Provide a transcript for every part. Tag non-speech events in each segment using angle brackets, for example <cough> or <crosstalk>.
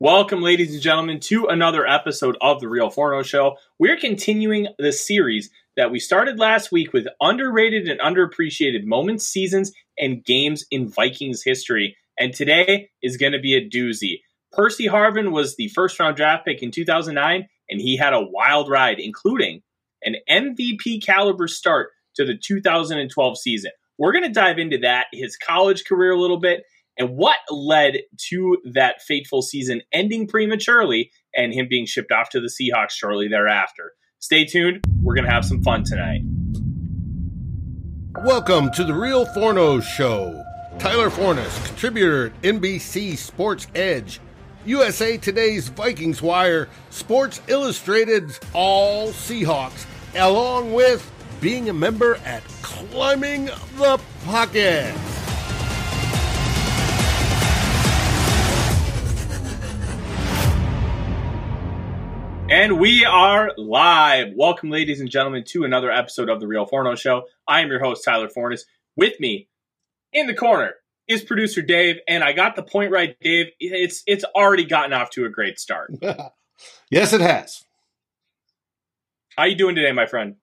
Welcome, ladies and gentlemen, to another episode of The Real Forno Show. We're continuing the series that we started last week with underrated and underappreciated moments, seasons, and games in Vikings history. And today is going to be a doozy. Percy Harvin was the first round draft pick in 2009, and he had a wild ride, including an MVP caliber start to the 2012 season. We're going to dive into that, his college career a little bit, and what led to that fateful season ending prematurely and him being shipped off to the Seahawks shortly thereafter. Stay tuned. We're going to have some fun tonight. Welcome to the Real Forno Show. Tyler Forness, contributor at NBC Sports Edge, USA Today's Vikings Wire, Sports Illustrated's All Seahawks, along with being a member at Climbing the Pocket. And we are live. Welcome, ladies and gentlemen, to another episode of The Real Forno Show. I am your host, Tyler Forness. With me in the corner is producer Dave, and I got the point right, Dave. It's it's already gotten off to a great start. <laughs> yes, it has. How you doing today, my friend?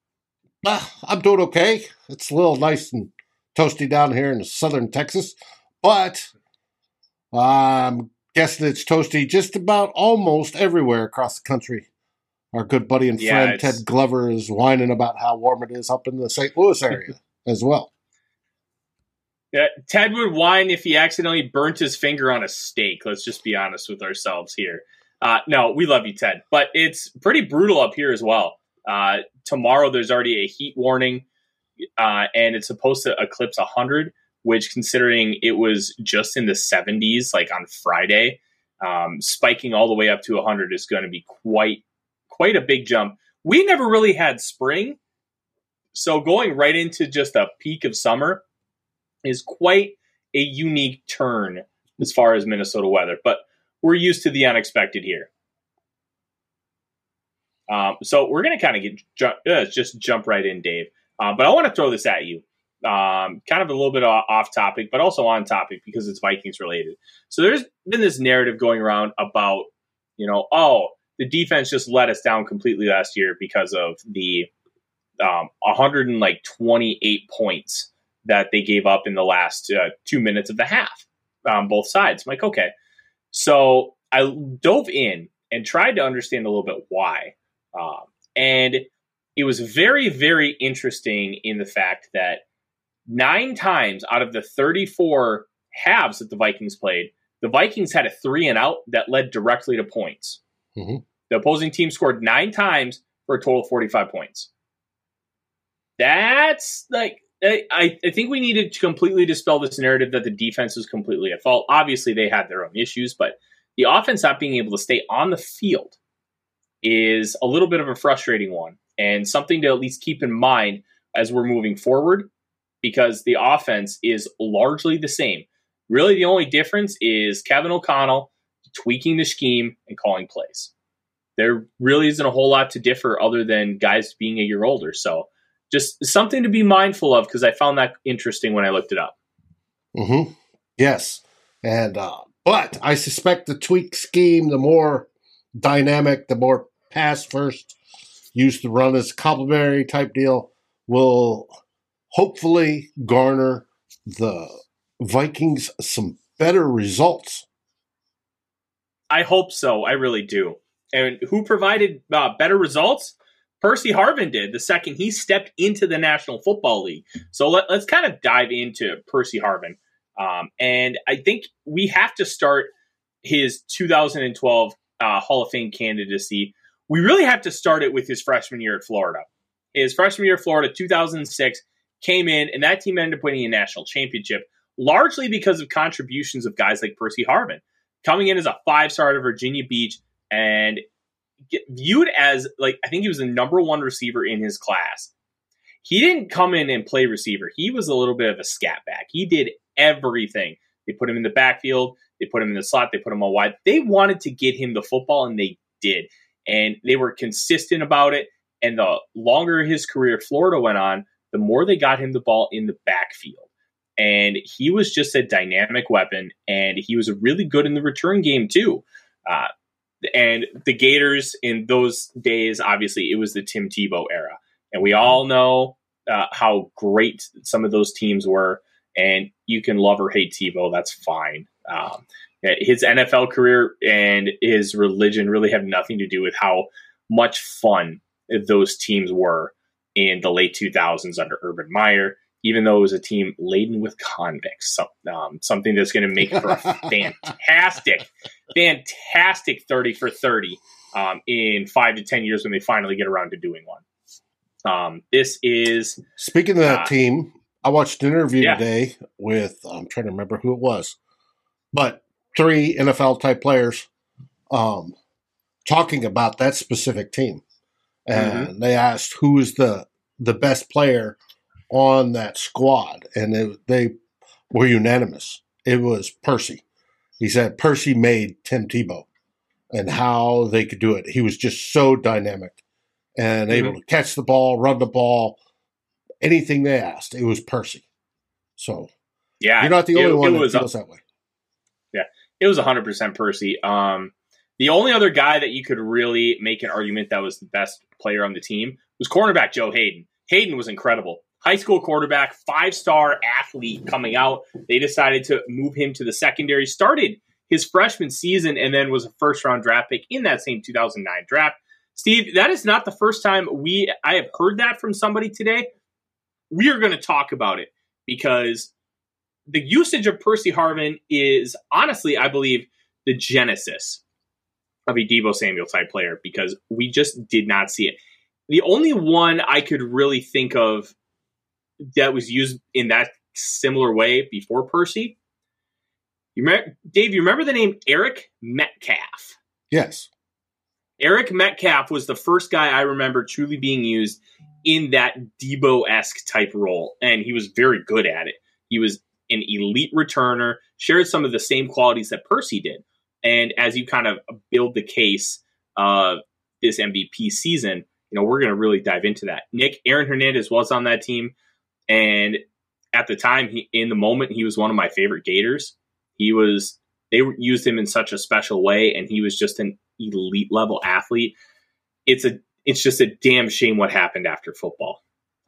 Uh, I'm doing okay. It's a little nice and toasty down here in southern Texas, but I'm guessing it's toasty just about almost everywhere across the country our good buddy and friend yeah, Ted Glover is whining about how warm it is up in the St. Louis area <laughs> as well. Yeah, Ted would whine if he accidentally burnt his finger on a steak. Let's just be honest with ourselves here. Uh, no, we love you, Ted, but it's pretty brutal up here as well. Uh, tomorrow, there's already a heat warning, uh, and it's supposed to eclipse 100, which, considering it was just in the 70s, like on Friday, um, spiking all the way up to 100 is going to be quite quite a big jump. We never really had spring, so going right into just a peak of summer is quite a unique turn as far as Minnesota weather. But we're used to the unexpected here. Um, so we're going to kind of get ju- uh, just jump right in, Dave. Uh, but I want to throw this at you, um, kind of a little bit off topic, but also on topic because it's Vikings related. So there's been this narrative going around about, you know, oh, the defense just let us down completely last year because of the um, 128 points that they gave up in the last uh, two minutes of the half on both sides. I'm like, okay. So I dove in and tried to understand a little bit why. Um, and it was very, very interesting in the fact that nine times out of the 34 halves that the Vikings played, the Vikings had a three and out that led directly to points. Mm-hmm. The opposing team scored nine times for a total of 45 points. That's like, I, I think we needed to completely dispel this narrative that the defense was completely at fault. Obviously, they had their own issues, but the offense not being able to stay on the field is a little bit of a frustrating one and something to at least keep in mind as we're moving forward because the offense is largely the same. Really, the only difference is Kevin O'Connell tweaking the scheme and calling plays. There really isn't a whole lot to differ other than guys being a year older. So just something to be mindful of because I found that interesting when I looked it up. Mm-hmm. Yes. And, uh, but I suspect the tweak scheme, the more dynamic, the more pass first, used to run as complementary type deal, will hopefully garner the Vikings some better results I hope so. I really do. And who provided uh, better results? Percy Harvin did the second he stepped into the National Football League. So let, us kind of dive into Percy Harvin. Um, and I think we have to start his 2012 uh, Hall of Fame candidacy. We really have to start it with his freshman year at Florida. His freshman year at Florida, 2006, came in, and that team ended up winning a national championship, largely because of contributions of guys like Percy Harvin coming in as a five star to Virginia Beach and viewed as like I think he was the number one receiver in his class. He didn't come in and play receiver. He was a little bit of a scat back. He did everything. They put him in the backfield. They put him in the slot. They put him on wide. They wanted to get him the football, and they did. And they were consistent about it. And the longer his career Florida went on, the more they got him the ball in the backfield and he was just a dynamic weapon, and he was really good in the return game too. Uh, and the Gators in those days, obviously, it was the Tim Tebow era, and we all know uh, how great some of those teams were. And you can love or hate Tebow, that's fine. Um, his NFL career and his religion really have nothing to do with how much fun those teams were in the late 2000s under Urban Meyer, even though it was a team laden with convicts. So, um, something that's going to make for a <laughs> fantastic, fantastic 30 for 30 um, in five to 10 years when they finally get around to doing one. Um, this is. Speaking of that uh, team, I watched an interview yeah. today with, I'm trying to remember who it was, but three NFL type players um, talking about that specific team. And mm-hmm. they asked who is the the best player on that squad, and it, they were unanimous. It was Percy. He said Percy made Tim Tebow, and how they could do it. He was just so dynamic and mm-hmm. able to catch the ball, run the ball, anything they asked. It was Percy. So yeah, you're not the only it, one it that feels a, that way. Yeah, it was 100 percent Percy. Um, the only other guy that you could really make an argument that was the best player on the team was cornerback Joe Haden. Haden was incredible. High school quarterback, five star athlete coming out. They decided to move him to the secondary, started his freshman season, and then was a first round draft pick in that same 2009 draft. Steve, that is not the first time we I have heard that from somebody today. We are going to talk about it because the usage of Percy Harvin is honestly, I believe, the genesis of a Deebo Samuel type player because we just did not see it. The only one I could really think of that was used in that similar way before Percy, you remember, Dave, you remember the name Eric Metcalf? Yes. Eric Metcalf was the first guy I remember truly being used in that Deebo esque type role, and he was very good at it. He was an elite returner, shared some of the same qualities that Percy did. And as you kind of build the case of this MVP season, you know, we're going to really dive into that. Nick, Aaron Hernandez was on that team. And at the time, he, in the moment, he was one of my favorite Gators. He was, they used him in such a special way, and he was just an elite level athlete. It's a, it's just a damn shame what happened after football.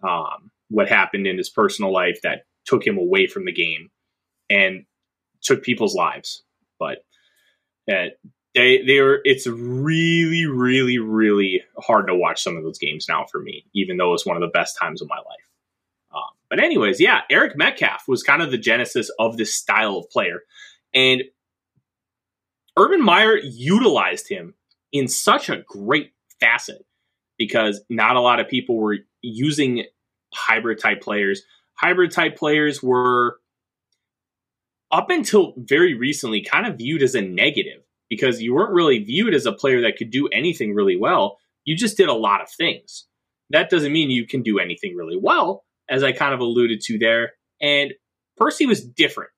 Um, what happened in his personal life that took him away from the game and took people's lives. But and they they are it's really really really hard to watch some of those games now for me, even though it's one of the best times of my life. But anyways, yeah, Eric Metcalf was kind of the genesis of this style of player, and Urban Meyer utilized him in such a great facet because not a lot of people were using hybrid type players. Hybrid type players were up until very recently kind of viewed as a negative because you weren't really viewed as a player that could do anything really well. You just did a lot of things. That doesn't mean you can do anything really well, as I kind of alluded to there. And Percy was different.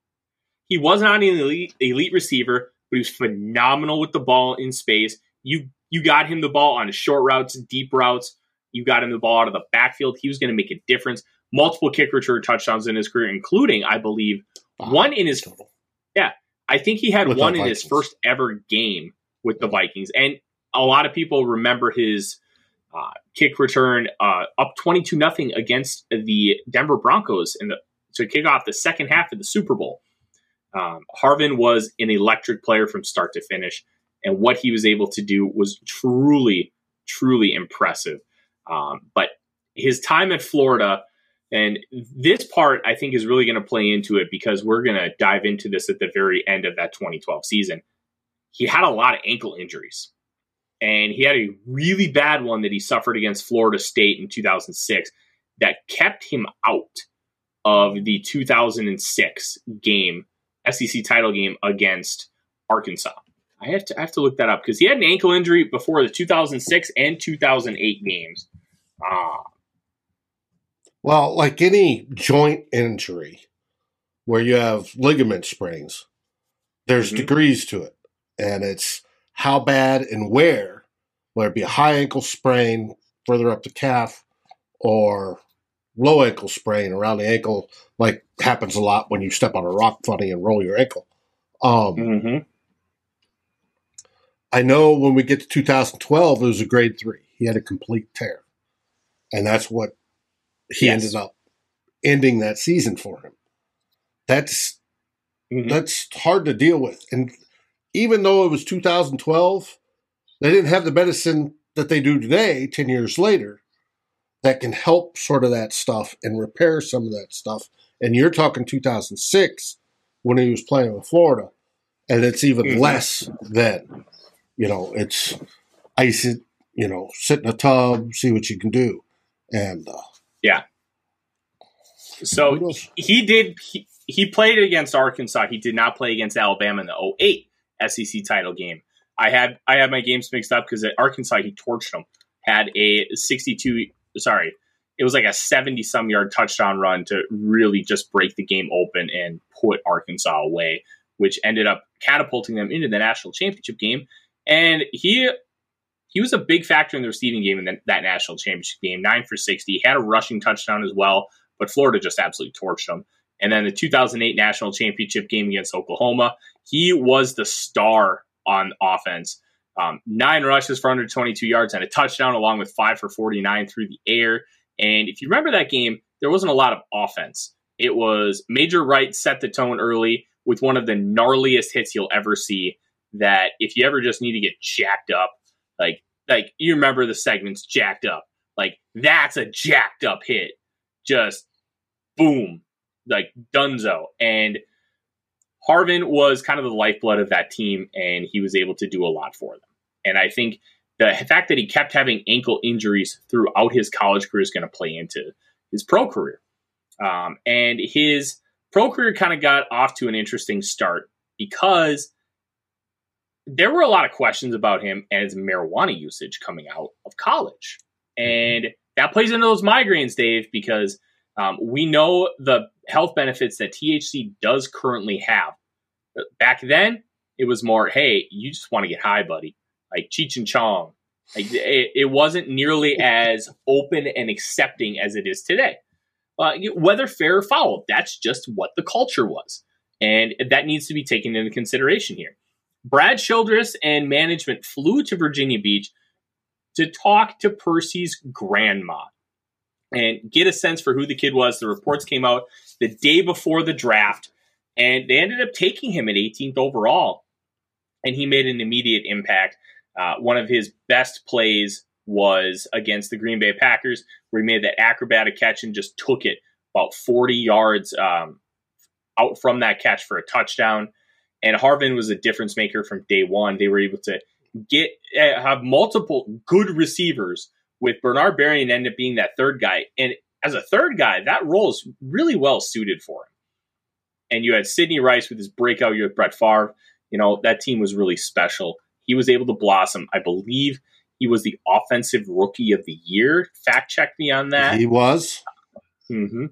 He was not on an elite, elite receiver, but he was phenomenal with the ball in space. You you got him the ball on short routes, deep routes. You got him the ball out of the backfield. He was going to make a difference. Multiple kick return touchdowns in his career, including, I believe, wow. one in his total. Yeah, I think he had with one in his first ever game with the Vikings, and a lot of people remember his uh, kick return uh, up twenty two nothing against the Denver Broncos in the to kick off the second half of the Super Bowl. Um, Harvin was an electric player from start to finish, and what he was able to do was truly, truly impressive. Um, but his time at Florida and this part, I think, is really going to play into it because we're going to dive into this at the very end of that 2012 season. He had a lot of ankle injuries, and he had a really bad one that he suffered against Florida State in 2006 that kept him out of the 2006 game, SEC title game against Arkansas. I have to I have to look that up because he had an ankle injury before the 2006 and 2008 games. Uh, well, like any joint injury where you have ligament sprains, there's mm-hmm. degrees to it. And it's how bad and where, whether it be a high ankle sprain further up the calf or low ankle sprain around the ankle, like happens a lot when you step on a rock funny and roll your ankle. Um, mm-hmm. I know when we get to 2012, it was a grade three. He had a complete tear, and that's what he Yes. ended up ending that season for him. That's Mhm. that's hard to deal with. And even though it was 2012, they didn't have the medicine that they do today, 10 years later, that can help sort of that stuff and repair some of that stuff. And you're talking 2006 when he was playing with Florida, and it's even Mhm. less then. You know, it's ice it, you know, sit in a tub, see what you can do. And uh, yeah. So he did he, he played against Arkansas. He did not play against Alabama in the 08 SEC title game. I had I had my games mixed up because at Arkansas he torched them. Had a 62 sorry, it was like a 70 some yard touchdown run to really just break the game open and put Arkansas away, which ended up catapulting them into the national championship game. And he he was a big factor in the receiving game in the, that national championship game. Nine for 60. Had a rushing touchdown as well but Florida just absolutely torched them. And then the 2008 national championship game against Oklahoma, he was the star on offense. Um, nine rushes for under 22 yards and a touchdown, along with five for 49 through the air. And if you remember that game, there wasn't a lot of offense. It was Major Wright set the tone early with one of the gnarliest hits you'll ever see. That if you ever just need to get jacked up, like like you remember the segments jacked up, like that's a jacked up hit. Just boom, like Dunzo. And Harvin was kind of the lifeblood of that team, and he was able to do a lot for them. And I think the fact that he kept having ankle injuries throughout his college career is going to play into his pro career. Um, and his pro career kind of got off to an interesting start because there were a lot of questions about him and his marijuana usage coming out of college. And that plays into those migraines, Dave, because um, we know the health benefits that THC does currently have. Back then, it was more, hey, you just want to get high, buddy, like Cheech and Chong. Like it, it wasn't nearly as open and accepting as it is today. Uh, whether fair or foul, that's just what the culture was, and that needs to be taken into consideration here. Brad Childress and management flew to Virginia Beach to talk to Percy's grandma and get a sense for who the kid was. The reports came out the day before the draft, and they ended up taking him at 18th overall, and he made an immediate impact. Uh, one of his best plays was against the Green Bay Packers, where he made that acrobatic catch and just took it about 40 yards um, out from that catch for a touchdown. And Harvin was a difference maker from day one. They were able to get uh, have multiple good receivers with Bernard Berrian end up being that third guy. And as a third guy, that role is really well suited for him. And you had Sidney Rice with his breakout year with Brett Favre. You know, that team was really special. He was able to blossom. I believe he was the offensive rookie of the year. Fact check me on that. He was. hmm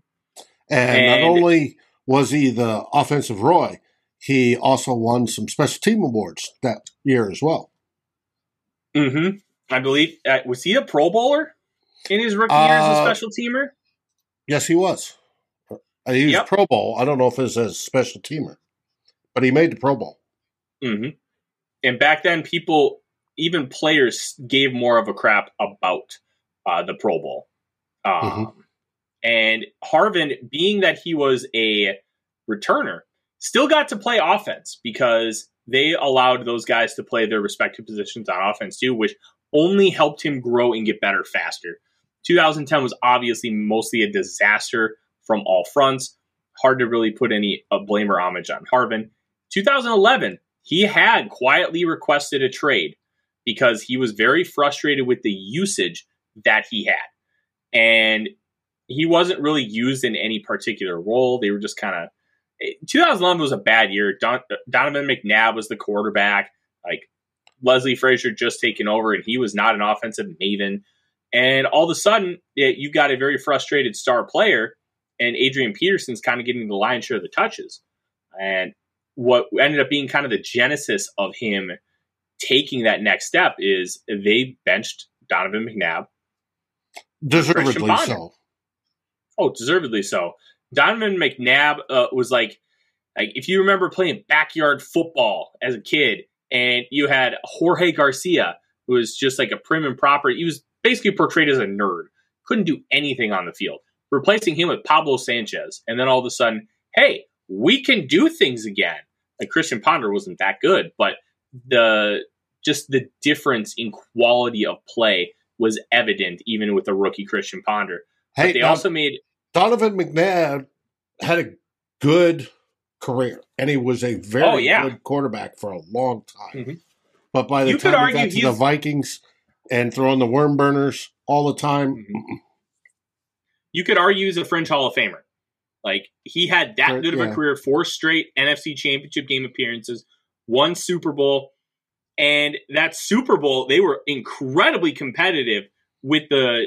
And, And- not only was he the offensive Roy, he also won some special team awards that year as well. hmm I believe uh, was he a Pro Bowler in his rookie year as a Uh, special teamer? Yes, he was. Uh, He was Yep. Pro Bowl. I don't know if it was as a special teamer, but he made the Pro Bowl. hmm And back then, people, even players, gave more of a crap about uh, the Pro Bowl. Um, And Harvin, being that he was a returner, still got to play offense because they allowed those guys to play their respective positions on offense too, which only helped him grow and get better faster. 2010 was obviously mostly a disaster from all fronts. Hard to really put any uh, blame or homage on Harvin. 2011, he had quietly requested a trade because he was very frustrated with the usage that he had. And he wasn't really used in any particular role. They were just kind of. 2011 was a bad year. Don, Donovan McNabb was the quarterback. Like Leslie Frazier just taken over, and he was not an offensive maven. And all of a sudden, it, you got a very frustrated star player, and Adrian Peterson's kind of getting the lion's share of the touches. And what ended up being kind of the genesis of him taking that next step is they benched Donovan McNabb. Deservedly so. Oh, deservedly so. Donovan McNabb uh, was like, like if you remember playing backyard football as a kid, and you had Jorge Garcia, who was just like a prim and proper. He was basically portrayed as a nerd, couldn't do anything on the field. Replacing him with Pablo Sanchez, and then all of a sudden, hey, we can do things again. Like Christian Ponder wasn't that good, but the just the difference in quality of play was evident even with the rookie Christian Ponder. Hey, but they now, also made Donovan McNabb had a good career, and he was a very oh, yeah. good quarterback for a long time. Mm-hmm. But by the you time he got to the Vikings and throwing the worm burners all the time, mm-hmm. you could argue he's a fringe Hall of Famer. Like he had that good of a career, four straight NFC Championship game appearances, one Super Bowl, and that Super Bowl they were incredibly competitive with the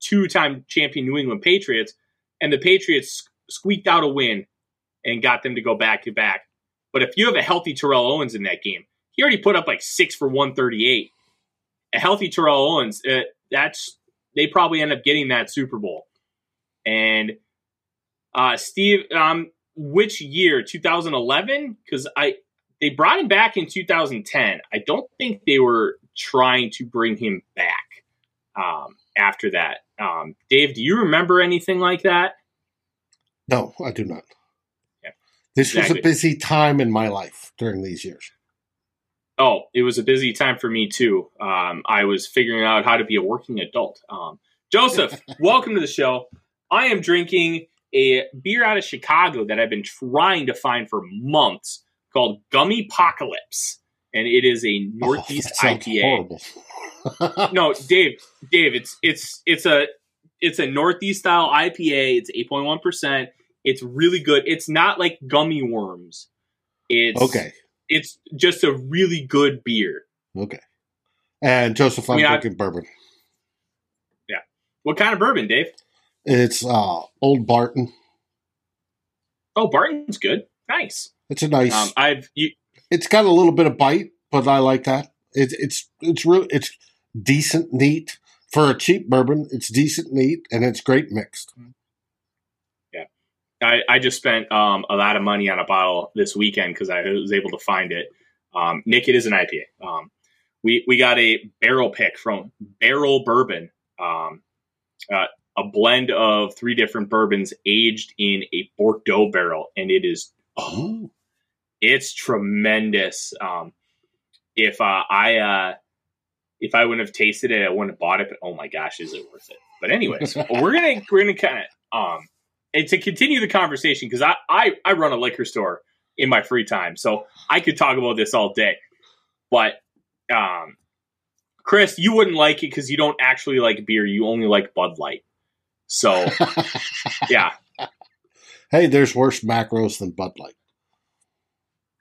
two-time champion New England Patriots, and the Patriots squeaked out a win and got them to go back to back. But if you have a healthy Terrell Owens in that game, he already put up like six for 138. A healthy Terrell Owens, uh, that's they probably end up getting that Super Bowl. And uh, Steve, um, which year? 2011? Because I they brought him back in 2010. I don't think they were trying to bring him back um, after that. Um, Dave, do you remember anything like that? No, I do not. This exactly. was a busy time in my life during these years. Oh, it was a busy time for me too. Um, I was figuring out how to be a working adult. Um, Joseph, <laughs> welcome to the show. I am drinking a beer out of Chicago that I've been trying to find for months called Gummy Apocalypse, and it is a oh, Northeast oh, IPA. <laughs> no, Dave, Dave, it's it's it's a it's a Northeast style IPA. It's eight point one percent. It's really good. It's not like gummy worms. It's okay. It's just a really good beer. Okay. And Joseph, I'm I mean, drinking I, bourbon. Yeah. What kind of bourbon, Dave? It's uh, Old Barton. Oh, Barton's good. Nice. It's a nice. Um, I've. You, it's got a little bit of bite, but I like that. It's it's it's really it's decent, neat for a cheap bourbon. It's decent, neat, and it's great mixed. I, I just spent um, a lot of money on a bottle this weekend because I was able to find it. Um, Nick, it is an IPA. Um, we we got a barrel pick from Barrel Bourbon, um, uh, a blend of three different bourbons aged in a Bordeaux barrel, and it is oh, it's tremendous. Um, if uh, I uh, if I wouldn't have tasted it, I wouldn't have bought it. But oh my gosh, is it worth it? But anyways, <laughs> we're gonna we're gonna kind of um and to continue the conversation, because I, I, I run a liquor store in my free time, so I could talk about this all day. But um, Chris, you wouldn't like it because you don't actually like beer; you only like Bud Light. So, <laughs> yeah. Hey, there's worse macros than Bud Light.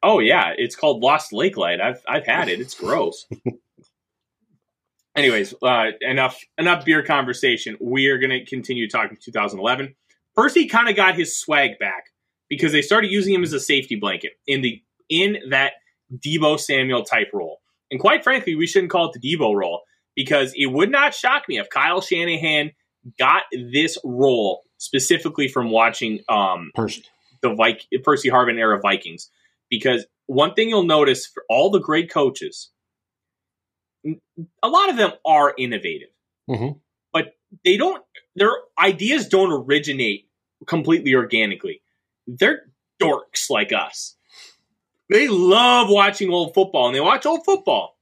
Oh yeah, it's called Lost Lake Light. I've I've had it. It's gross. <laughs> Anyways, uh, enough enough beer conversation. We are going to continue talking 2011. Percy kind of got his swag back because they started using him as a safety blanket in the in that Deebo Samuel type role. And quite frankly, we shouldn't call it the Deebo role because it would not shock me if Kyle Shanahan got this role specifically from watching um, Percy. the Vic- Percy Harvin era Vikings. Because one thing you'll notice for all the great coaches, a lot of them are innovative, mm-hmm. They don't their ideas don't originate completely organically. They're dorks like us. They love watching old football and they watch old football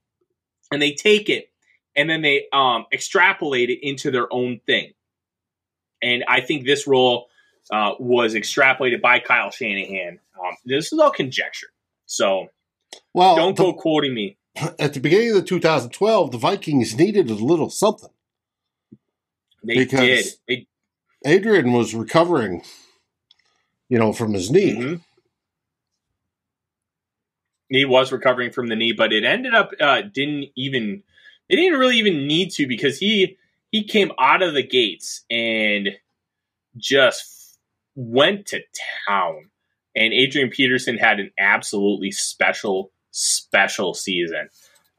and they take it and then they um, extrapolate it into their own thing. And I think this role uh, was extrapolated by Kyle Shanahan. Um, this is all conjecture. So well, don't the, go quoting me. <laughs> At the beginning of the 2012, the Vikings needed a little something. They because did. They... Adrian was recovering, you know, from his knee. Mm-hmm. He was recovering from the knee, but it ended up uh, didn't even they didn't really even need to because he he came out of the gates and just went to town. And Adrian Peterson had an absolutely special, special season.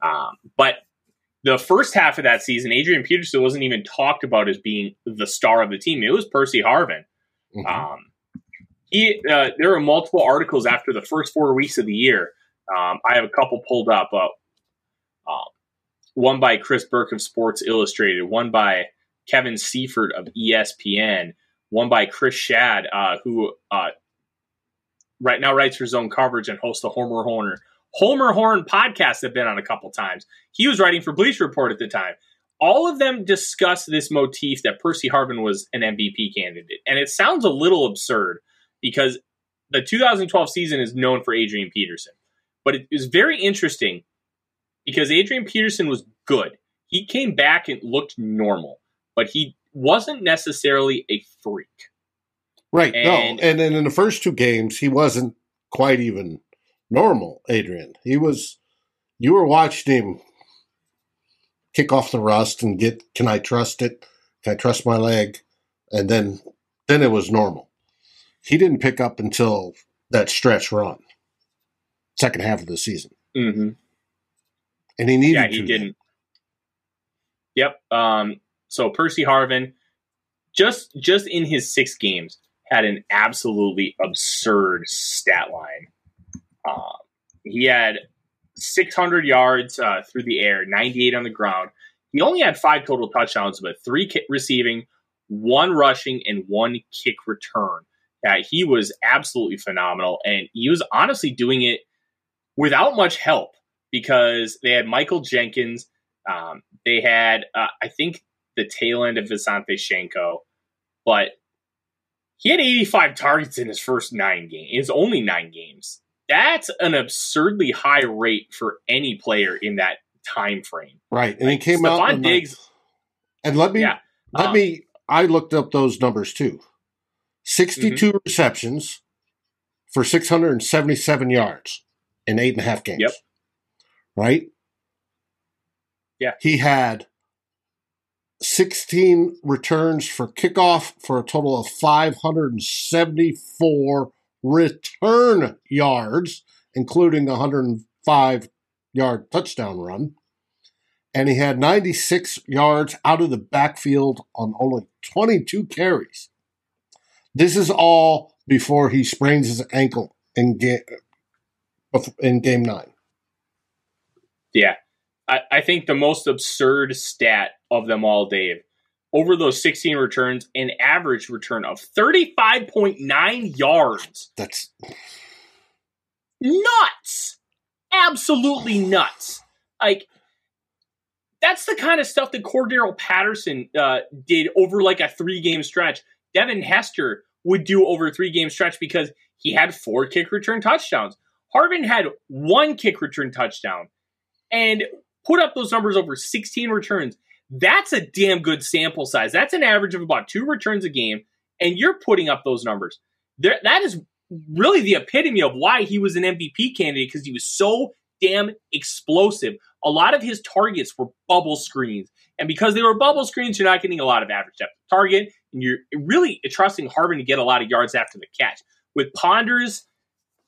Um, but the first half of that season, Adrian Peterson wasn't even talked about as being the star of the team. It was Percy Harvin. Mm-hmm. Um, he, uh, there were multiple articles after the first four weeks of the year Um, I have a couple pulled up. Uh, uh, one by Chris Burke of Sports Illustrated, one by Kevin Seifert of ESPN, one by Chris Schad, uh, who uh, right now writes for Zone Coverage and hosts the Homer Horner Homer Horn podcast. I've been on a couple times. He was writing for Bleacher Report at the time. All of them discuss this motif that Percy Harvin was an MVP candidate, and it sounds a little absurd because the 2012 season is known for Adrian Peterson, but it is very interesting because Adrian Peterson was good. He came back and looked normal, but he wasn't necessarily a freak. Right. And, no. And then in the first two games, he wasn't quite even normal, Adrian. He was, you were watching him kick off the rust and get, can I trust it? Can I trust my leg? And then, then it was normal. He didn't pick up until that stretch run, second half of the season. Mm-hmm and he needed. Yeah, he to. didn't. Yep. Um, so Percy Harvin, just just in his six games, had an absolutely absurd stat line. Uh, he had 600 yards uh, through the air, 98 on the ground. He only had five total touchdowns, but three receiving, one rushing, and one kick return. Yeah, he was absolutely phenomenal, and he was honestly doing it without much help because they had Michael Jenkins. Um, they had, uh, I think, the tail end of Visanthe Shiancoe, but he had 85 targets in his first nine games. It's only nine games. That's an absurdly high rate for any player in that time frame. Right, and he came Stefon out. Diggs, and let me, yeah, let um, me. I looked up those numbers too. 62 mm-hmm. receptions for 677 yards in eight and a half games. Yep right? Yeah. He had 16 returns for kickoff for a total of 574 return yards, including a 105 yard touchdown run. And he had 96 yards out of the backfield on only 22 carries. This is all before he sprains his ankle in game, in game nine. Yeah. I, I think the most absurd stat of them all, Dave, over those 16 returns, an average return of 35.9 yards. That's nuts. Absolutely nuts. Like, that's the kind of stuff that Cordarrelle Patterson uh, did over like a three game stretch. Devin Hester would do over a three game stretch because he had four kick return touchdowns. Harvin had one kick return touchdown and put up those numbers over 16 returns, that's a damn good sample size. That's an average of about two returns a game, and you're putting up those numbers. There, that is really the epitome of why he was an MVP candidate because he was so damn explosive. A lot of his targets were bubble screens. And because they were bubble screens, you're not getting a lot of average depth of target, and you're really trusting Harvin to get a lot of yards after the catch. With Ponder's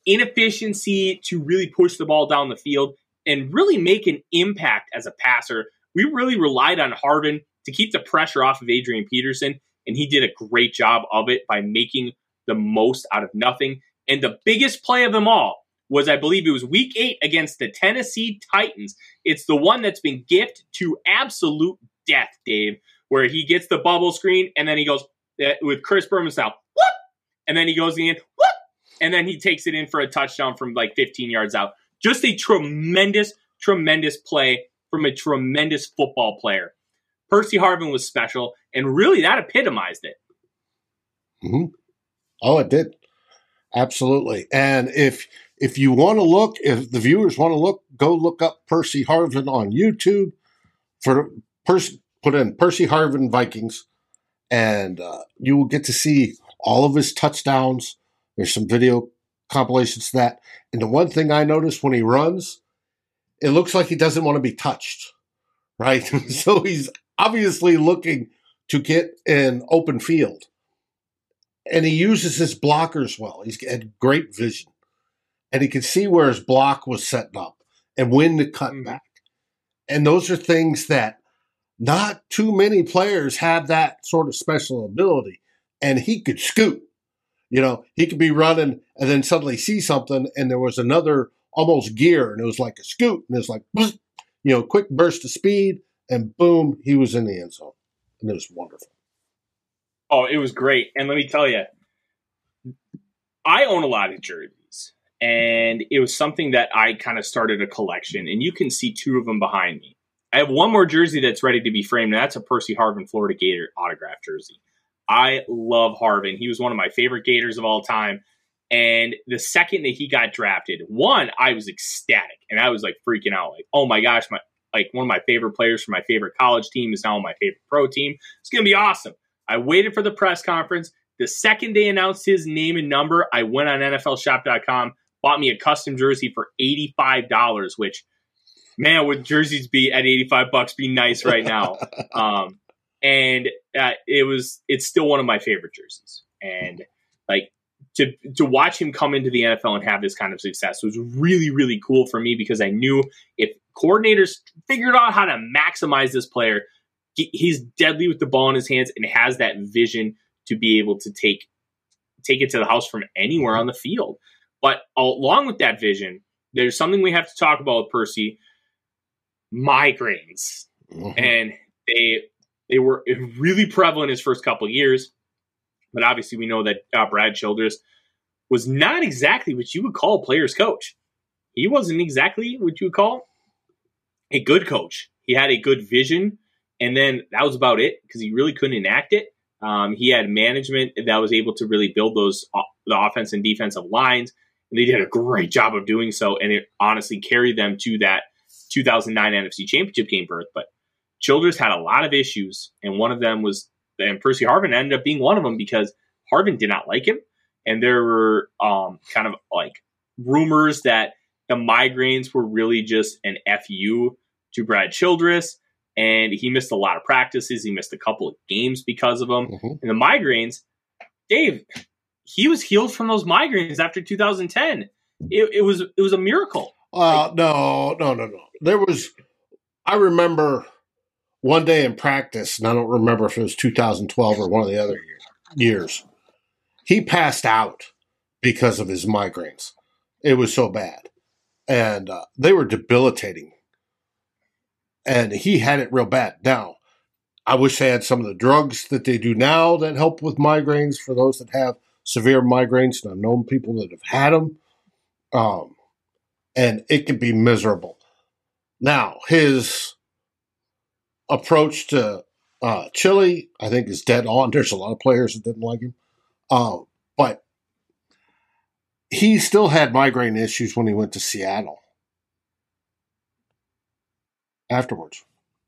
inefficiency to really push the ball down the field, and really make an impact as a passer. We really relied on Harvin to keep the pressure off of Adrian Peterson, and he did a great job of it by making the most out of nothing. And the biggest play of them all was, I believe it was week eight against the Tennessee Titans. It's the one that's been gifted to absolute death, Dave, where he gets the bubble screen and then he goes uh, with Chris Berman style, whoop! And then he goes in, whoop! And then he takes it in for a touchdown from like 15 yards out. Just a tremendous, tremendous play from a tremendous football player. Percy Harvin was special, and really that epitomized it. Mm-hmm. Oh, it did. Absolutely. And if if you want to look, if the viewers want to look, go look up Percy Harvin on YouTube. For Percy, put in Percy Harvin Vikings, and uh, you will get to see all of his touchdowns. There's some video compilations to that. And the one thing I noticed when he runs, it looks like he doesn't want to be touched, right? <laughs> so he's obviously looking to get an open field. And he uses his blockers well. He's had great vision. And he can see where his block was setting up and when to cut mm-hmm. back. And those are things that not too many players have that sort of special ability. And he could scoot. You know, he could be running and then suddenly see something, and there was another almost gear, and it was like a scoot, and it was like, you know, quick burst of speed, and boom, he was in the end zone, and it was wonderful. Oh, it was great, and let me tell you, I own a lot of jerseys, and it was something that I kind of started a collection, and you can see two of them behind me. I have one more jersey that's ready to be framed, and that's a Percy Harvin Florida Gator autograph jersey. I love Harvin. He was one of my favorite Gators of all time. And the second that he got drafted, one, I was ecstatic and I was like freaking out, like, oh my gosh, my like one of my favorite players from my favorite college team is now on my favorite pro team. It's gonna be awesome. I waited for the press conference. The second they announced his name and number, I went on NFLshop.com, bought me a custom jersey for $85, which man, would jerseys be at 85 bucks be nice right now? <laughs> um, and uh, it was, it's still one of my favorite jerseys. And like to, to watch him come into the NFL and have this kind of success was really, really cool for me because I knew if coordinators figured out how to maximize this player, he's deadly with the ball in his hands and has that vision to be able to take take it to the house from anywhere on the field. But along with that vision, there's something we have to talk about with Percy migraines, mm-hmm. and they they were really prevalent his first couple years. But obviously, we know that uh, Brad Childress was not exactly what you would call a player's coach. He wasn't exactly what you would call a good coach. He had a good vision, and then that was about it because he really couldn't enact it. Um, he had management that was able to really build those uh, the offense and defensive lines, and they did a great job of doing so. And it honestly carried them to that 2009 NFC Championship game berth. But Childress had a lot of issues, and one of them was, and Percy Harvin ended up being one of them because Harvin did not like him, and there were um, kind of like rumors that the migraines were really just an fu to Brad Childress, and he missed a lot of practices. He missed a couple of games because of them, mm-hmm. and the migraines. Dave, he was healed from those migraines after 2010. It, it was it was a miracle. Uh, like, no, no, no, no. There was, I remember one day in practice, and I don't remember if it was 2012 or one of the other years, he passed out because of his migraines. It was so bad. And uh, they were debilitating. And he had it real bad. Now, I wish they had some of the drugs that they do now that help with migraines for those that have severe migraines. And I've known people that have had them. Um, and it can be miserable. Now, his approach to uh, Chili, I think, is dead on. There's a lot of players that didn't like him, uh, but he still had migraine issues when he went to Seattle. Afterwards,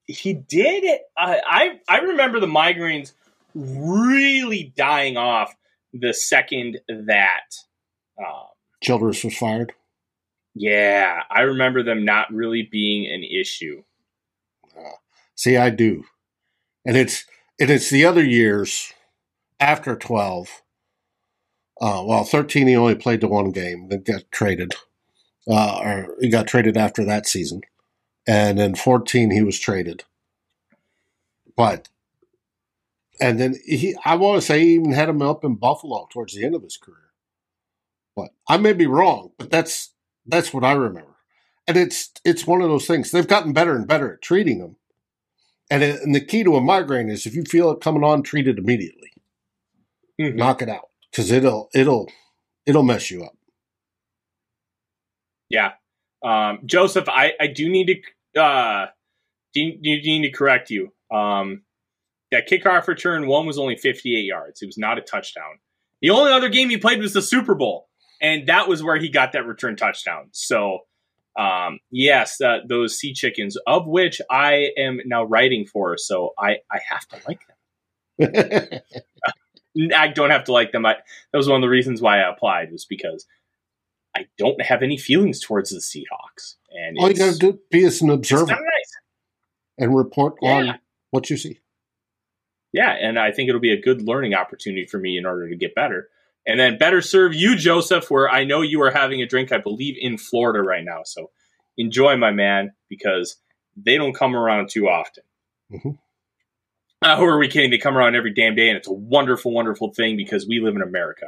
he did. I I, I remember the migraines really dying off the second that um, Childress was fired. Yeah, I remember them not really being an issue. See, I do, and it's and it's the other years after twelve. Uh, well, thirteen he only played the one game, then got traded, uh, or he got traded after that season, and then fourteen he was traded. But and then he, I want to say, he even had him up in Buffalo towards the end of his career. But I may be wrong, but that's that's what I remember. And it's it's one of those things. They've gotten better and better at treating them. And, it, and the key to a migraine is if you feel it coming on, treat it immediately. Mm-hmm. Knock it out because it'll it'll it'll mess you up. Yeah, um, Joseph, I I do need to uh, do, do need to correct you. Um, that kickoff return one was only 58 yards. It was not a touchdown. The only other game he played was the Super Bowl and that was where he got that return touchdown. So, um, yes, uh, those sea chickens, of which I am now writing for, so I I have to like them. <laughs> I don't have to like them. I, that was one of the reasons why I applied was because I don't have any feelings towards the Seahawks. And all you got to do be as an observer nice. and report yeah. on what you see. Yeah, and I think it'll be a good learning opportunity for me in order to get better and then better serve you, Joseph, where I know you are having a drink, I believe, in Florida right now. So enjoy, my man, because they don't come around too often. Mm-hmm. Uh, who are we kidding? They come around every damn day, and it's a wonderful, wonderful thing because we live in America.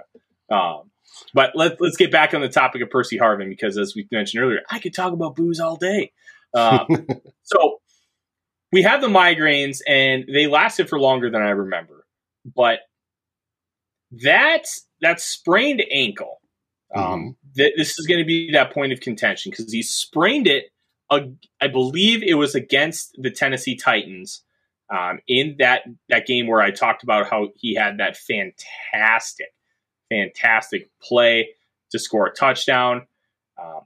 Um, But let, let's get back on the topic of Percy Harvin because, as we mentioned earlier, I could talk about booze all day. Uh, <laughs> so we had the migraines, and they lasted for longer than I remember. But that that sprained ankle, um, Mm-hmm. th- this is going to be that point of contention because he sprained it. Uh, I believe it was against the Tennessee Titans um, in that that game where I talked about how he had that fantastic, fantastic play to score a touchdown. Um,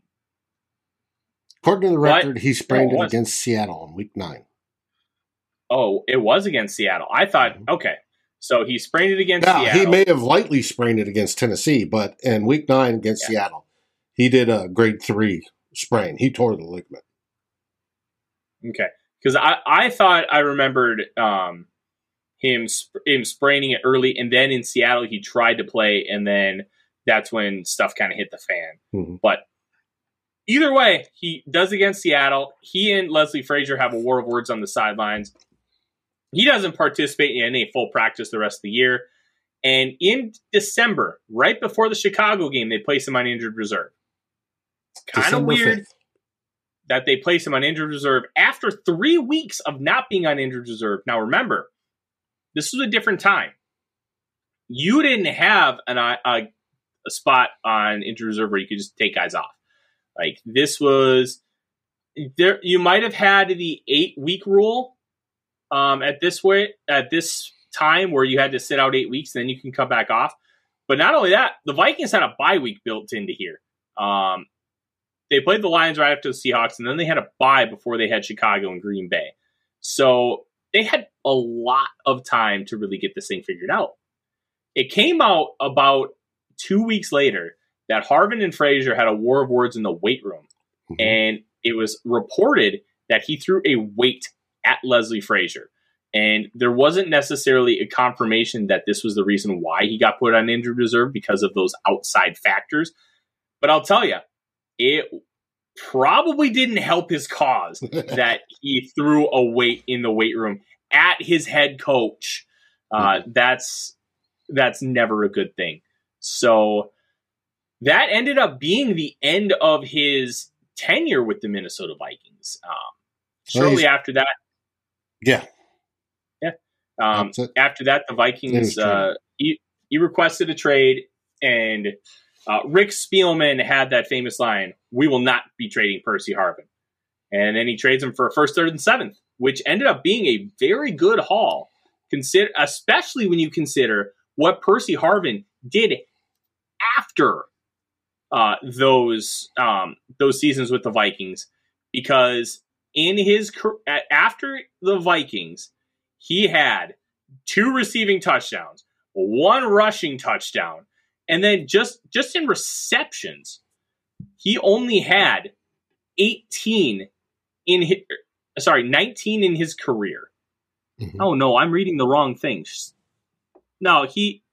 According to the record, he sprained it against Seattle in week nine. oh, it was against Seattle. I thought, Mhm. okay, so he sprained it against Now, Seattle. he may have lightly sprained it against Tennessee, but in week nine against Yeah. Seattle, he did a grade three sprain. He tore the ligament. Okay, because I, I thought I remembered um, him sp- him spraining it early, and then in Seattle he tried to play, and then that's when stuff kind of hit the fan. Mhm. But either way, he does against Seattle. He and Leslie Frazier have a war of words on the sidelines. He doesn't participate in any full practice the rest of the year. And in December, right before the Chicago game, they place him on injured reserve. Kind of weird 5th. that they place him on injured reserve after three weeks of not being on injured reserve. Now, remember, this was a different time. You didn't have an, uh, a, a spot on injured reserve where you could just take guys off. Like this was there. You might have had the eight week rule um, at this way at this time where you had to sit out eight weeks, then you can come back off. But not only that, the Vikings had a bye week built into here. Um, they played the Lions right after the Seahawks, and then they had a bye before they had Chicago and Green Bay. So they had a lot of time to really get this thing figured out. It came out about two weeks later that Harvin and Frazier had a war of words in the weight room, Mhm. and it was reported that he threw a weight at Leslie Frazier. And there wasn't necessarily a confirmation that this was the reason why he got put on injured reserve because of those outside factors. But I'll tell you, it probably didn't help his cause <laughs> that he threw a weight in the weight room at his head coach. Uh, that's that's never a good thing. So that ended up being the end of his tenure with the Minnesota Vikings. Um, shortly he's- after that, yeah, um, after that, the Vikings uh, he he requested a trade, and uh, Rick Spielman had that famous line: "We will not be trading Percy Harvin," and then he trades him for a first, third, and seventh, which ended up being a very good haul. Consider, especially when you consider what Percy Harvin did after uh, those um, those seasons with the Vikings, because in his after the Vikings, he had two receiving touchdowns, one rushing touchdown, and then just just in receptions, he only had 18 in his, sorry, 19 in his career. Mhm. Oh no, I'm reading the wrong things. No, he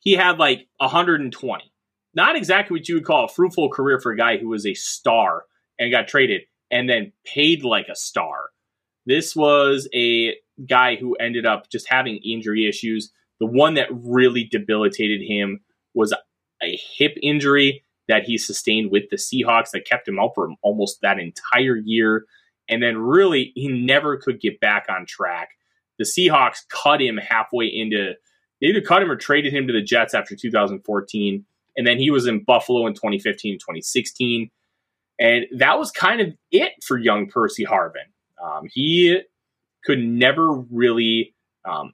he had like 120. Not exactly what you would call a fruitful career for a guy who was a star and got traded and then paid like a star. This was a guy who ended up just having injury issues. The one that really debilitated him was a hip injury that he sustained with the Seahawks that kept him out for almost that entire year. And then really, he never could get back on track. The Seahawks cut him halfway into, they either cut him or traded him to the Jets after 2014. And then he was in Buffalo in 2015 and 2016. And that was kind of it for young Percy Harvin. Um, he could never really um,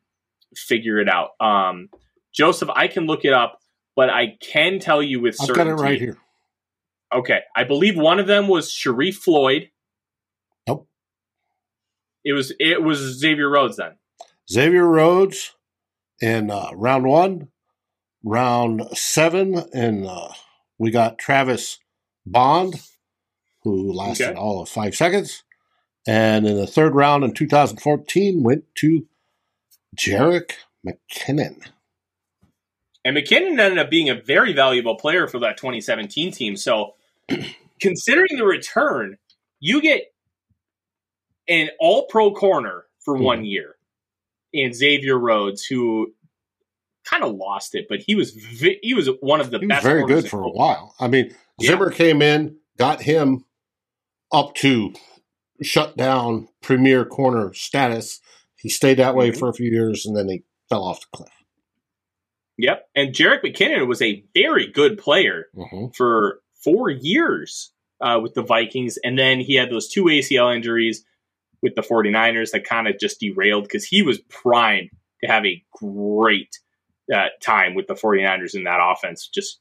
figure it out. Um, Joseph, I can look it up, but I can tell you with I've certainty. got it right here. Okay, I believe one of them was Sharrif Floyd. Nope. It was it was Xavier Rhodes then. Xavier Rhodes in uh, round one, round seven, and uh, we got Travis Bond, who lasted Okay. all of five seconds. And in the third round in 2014, went to Jerick McKinnon. And McKinnon ended up being a very valuable player for that 2017 team. So, <clears throat> considering the return, you get an all pro corner for hmm. one year and Xavier Rhodes, who kind of lost it, but he was vi- he was one of the He was best. very good for a while. I mean, Yeah. Zimmer came in, got him up to shut down premier corner status. He stayed that way Mhm. for a few years, and then he fell off the cliff. Yep, and Jerick McKinnon was a very good player hmm for four years uh, with the Vikings, and then he had those two ACL injuries with the 49ers that kind of just derailed because he was primed to have a great uh, time with the 49ers in that offense. Just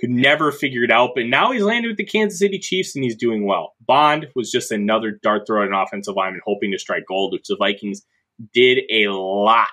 could never figure it out, but now he's landed with the Kansas City Chiefs and he's doing well. Bond was just another dart throw at an offensive lineman hoping to strike gold, which the Vikings did a lot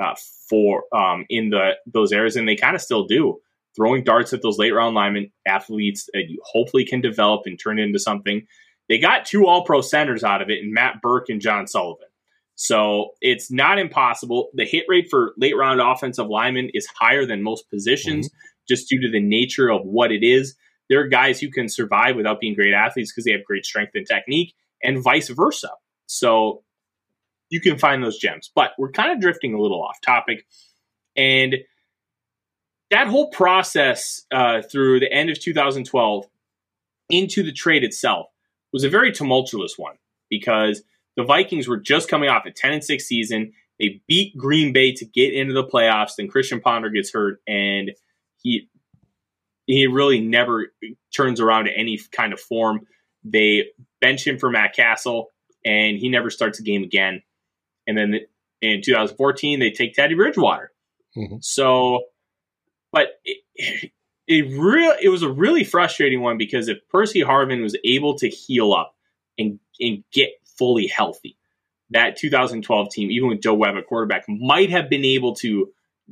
uh, for um, in the those areas, and they kind of still do. Throwing darts at those late round linemen, athletes that you hopefully can develop and turn into something. They got two All Pro centers out of it, and Matt Birk and John Sullivan. So it's not impossible. The hit rate for late round offensive linemen is higher than most positions just due to the nature of what it is. There are guys who can survive without being great athletes because they have great strength and technique, and vice versa. So you can find those gems. But we're kind of drifting a little off topic. And that whole process uh, through the end of 2012 into the trade itself was a very tumultuous one because the Vikings were just coming off a 10 and 6 season. They beat Green Bay to get into the playoffs. Then Christian Ponder gets hurt, and he he really never turns around to any kind of form. They bench him for Matt Cassel, and he never starts a game again. And then in 2014, they take Teddy Bridgewater. Mhm. So, but it, it real it was a really frustrating one because if Percy Harvin was able to heal up and and get fully healthy, that 2012 team, even with Joe Webb at quarterback, might have been able to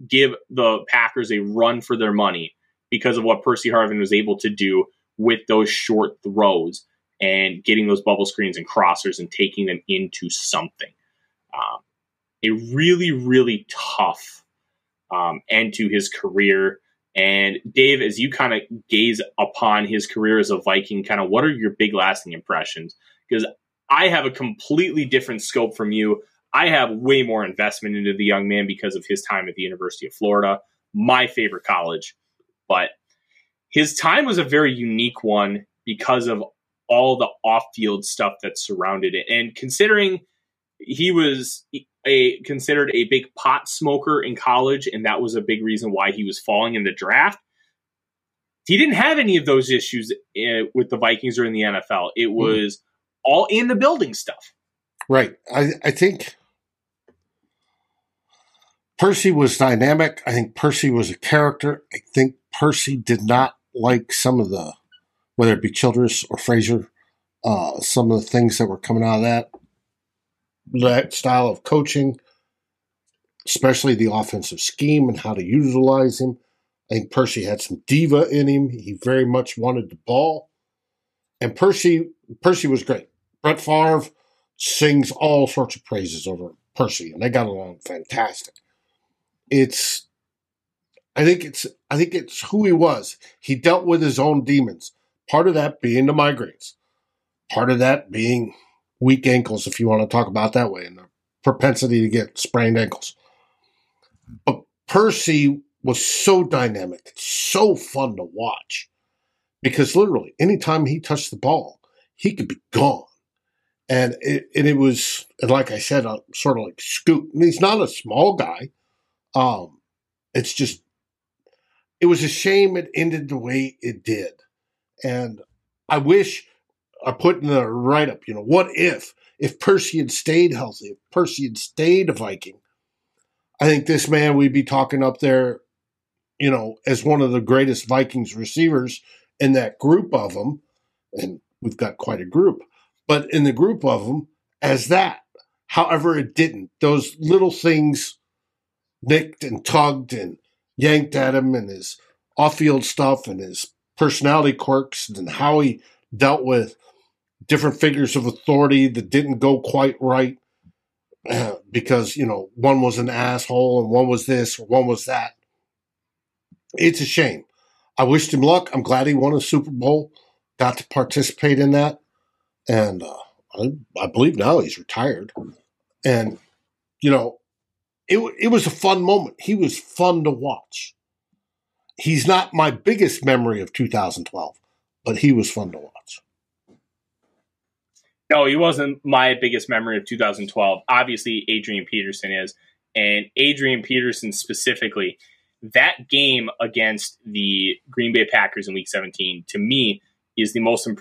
give the Packers a run for their money because of what Percy Harvin was able to do with those short throws and getting those bubble screens and crossers and taking them into something. Um, a really, really tough um, end to his career. And Dave, as you kind of gaze upon his career as a Viking, kind of what are your big lasting impressions? Because I have a completely different scope from you. I have way more investment into the young man because of his time at the University of Florida, my favorite college. But his time was a very unique one because of all the off field stuff that surrounded it. And considering he was a considered a big pot smoker in college, and that was a big reason why he was falling in the draft. He didn't have any of those issues uh, with the Vikings or in the NFL. It was all in the building stuff. Right. I, I think Percy was dynamic. I think Percy was a character. I think Percy did not like some of the, whether it be Childress or Frazier, uh, some of the things that were coming out of that that style of coaching, especially the offensive scheme and how to utilize him. I think Percy had some diva in him. He very much wanted the ball, and Percy Percy was great. Brett Favre sings all sorts of praises over Percy, and they got along fantastic. It's, I think it's, I think it's who he was. He dealt with his own demons. Part of that being the migraines, part of that being weak ankles, if you want to talk about that way, and the propensity to get sprained ankles. But Percy was so dynamic, so fun to watch, because literally anytime he touched the ball, he could be gone and it, and it was and like I said, uh, sort of like Scoot. And he's not a small guy. Um, it's just it was a shame it ended the way it did, and I wish I put in the write up. You know, what if if Percy had stayed healthy, if Percy had stayed a Viking? I think this man we'd be talking up there, you know, as one of the greatest Vikings receivers in that group of them, and we've got quite a group but in the group of them as that. However, it didn't. Those little things nicked and tugged and yanked at him and his off field stuff and his personality quirks and how he dealt with different figures of authority that didn't go quite right <clears throat> because, you know, one was an asshole and one was this or one was that. It's a shame. I wished him luck. I'm glad he won a Super Bowl, got to participate in that and uh, I, I believe now he's retired. And you know, it it was a fun moment. He was fun to watch. He's not my biggest memory of 2012, but he was fun to watch. No, he wasn't my biggest memory of 2012. Obviously, Adrian Peterson is, and Adrian Peterson specifically. That game against the Green Bay Packers in Week 17, to me, is the most imp-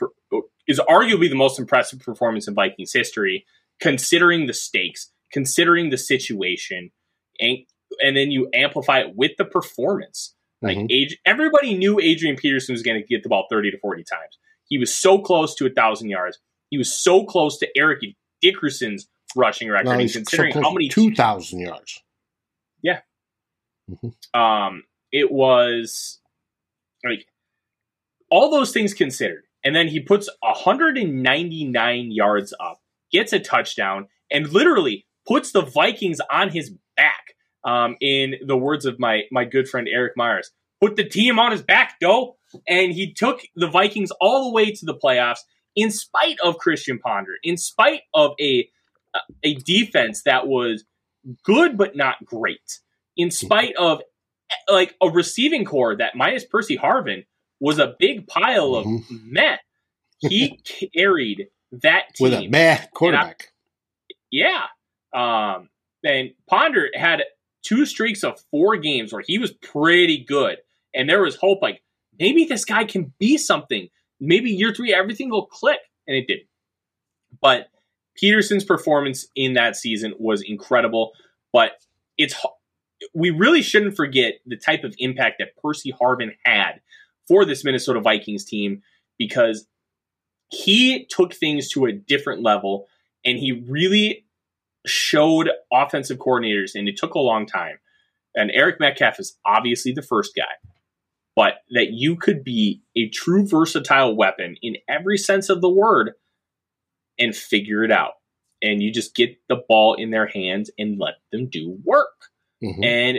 is arguably the most impressive performance in Vikings history, considering the stakes, considering the situation, and and then you amplify it with the performance. Like mm-hmm. age, everybody knew Adrian Peterson was going to get the ball thirty to forty times. He was so close to a thousand yards. He was so close to Eric Dickerson's rushing record. No, considering so how many two thousand yards. Yeah. Mm-hmm. Um, it was like all those things considered, and then he puts 199 yards up, gets a touchdown, and literally puts the Vikings on his back. Um, in the words of my my good friend Eric Myers, put the team on his back, though, and he took the Vikings all the way to the playoffs in spite of Christian Ponder, in spite of a a defense that was good but not great, in spite of like a receiving corps that minus Percy Harvin was a big pile of mm-hmm. meh. He <laughs> carried that team with a meh quarterback. I, yeah, um, and Ponder had two streaks of four games where he was pretty good, and there was hope like maybe this guy can be something. Maybe year three everything will click, and it didn't. But Peterson's performance in that season was incredible. But it's we really shouldn't forget the type of impact that Percy Harvin had for this Minnesota Vikings team because he took things to a different level and he really showed offensive coordinators, and it took a long time. And Eric Metcalf is obviously the first guy, but that you could be a true versatile weapon in every sense of the word and figure it out. And you just get the ball in their hands and let them do work. Mm-hmm. And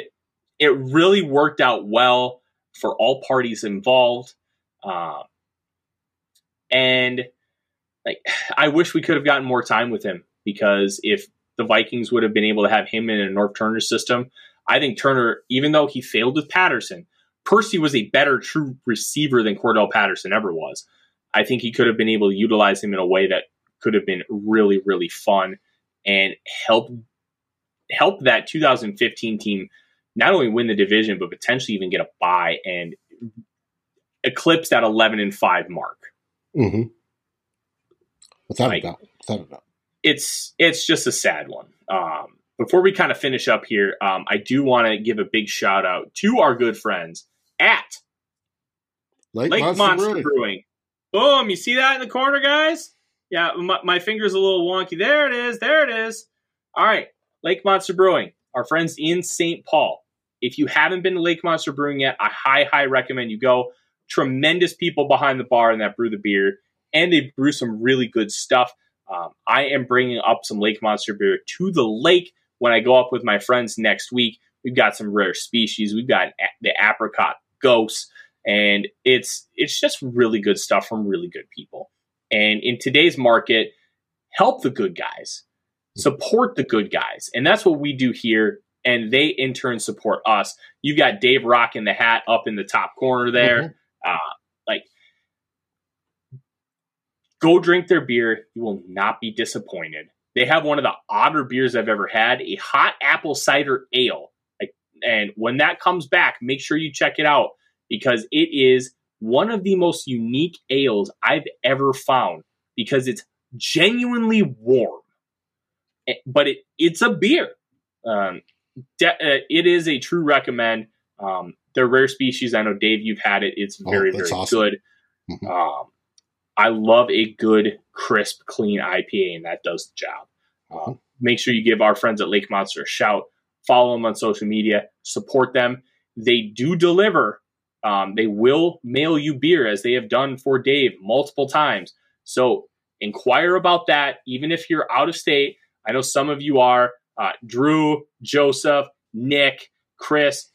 it really worked out well for all parties involved. Um, and like, <sighs> I wish we could have gotten more time with him because if the Vikings would have been able to have him in a Norv Turner system, I think Turner, even though he failed with Patterson, Percy was a better true receiver than Cordarrelle Patterson ever was. I think he could have been able to utilize him in a way that could have been really, really fun and help help that 2015 team not only win the division, but potentially even get a bye and eclipse that 11 and 5 mark. Mm-hmm. Without like, a doubt. Without a doubt. It's, it's just a sad one. Um, before we kind of finish up here, um, I do want to give a big shout out to our good friends at Lake, Lake Monster, Monster Brewing. Brewing. Boom! You see that in the corner, guys? Yeah, my, my finger's a little wonky. There it is. There it is. All right, Lake Monster Brewing, our friends in St. Paul. If you haven't been to Lake Monster Brewing yet, I high, high recommend you go. Tremendous people behind the bar and that brew the beer, and they brew some really good stuff. Um, I am bringing up some Lake Monster beer to the lake when I go up with my friends next week. We've got some rare species. We've got the apricot ghosts, and it's it's just really good stuff from really good people. And in today's market, help the good guys, support the good guys, and that's what we do here and they in turn support us. You've got Dave rocking the hat up in the top corner there. Mm-hmm. Uh, like, go drink their beer. You will not be disappointed. They have one of the odder beers I've ever had, a hot apple cider ale. Like, and when that comes back, make sure you check it out because it is one of the most unique ales I've ever found because it's genuinely warm. Eh, but it, it's a beer. Um, de- uh, it is a true recommend. Um, they're rare species. I know Dave, you've had it. It's oh, very, oh, very awesome. good. Mm-hmm. Um, I love a good, crisp, clean IPA, and that does the job. Uh, make sure you give our friends at Lake Monster a shout. Follow them on social media. Support them. They do deliver. Um, they will mail you beer as they have done for Dave multiple times. So inquire about that, even if you're out of state. I know some of you are uh, Drew, Joseph, Nick, Chris.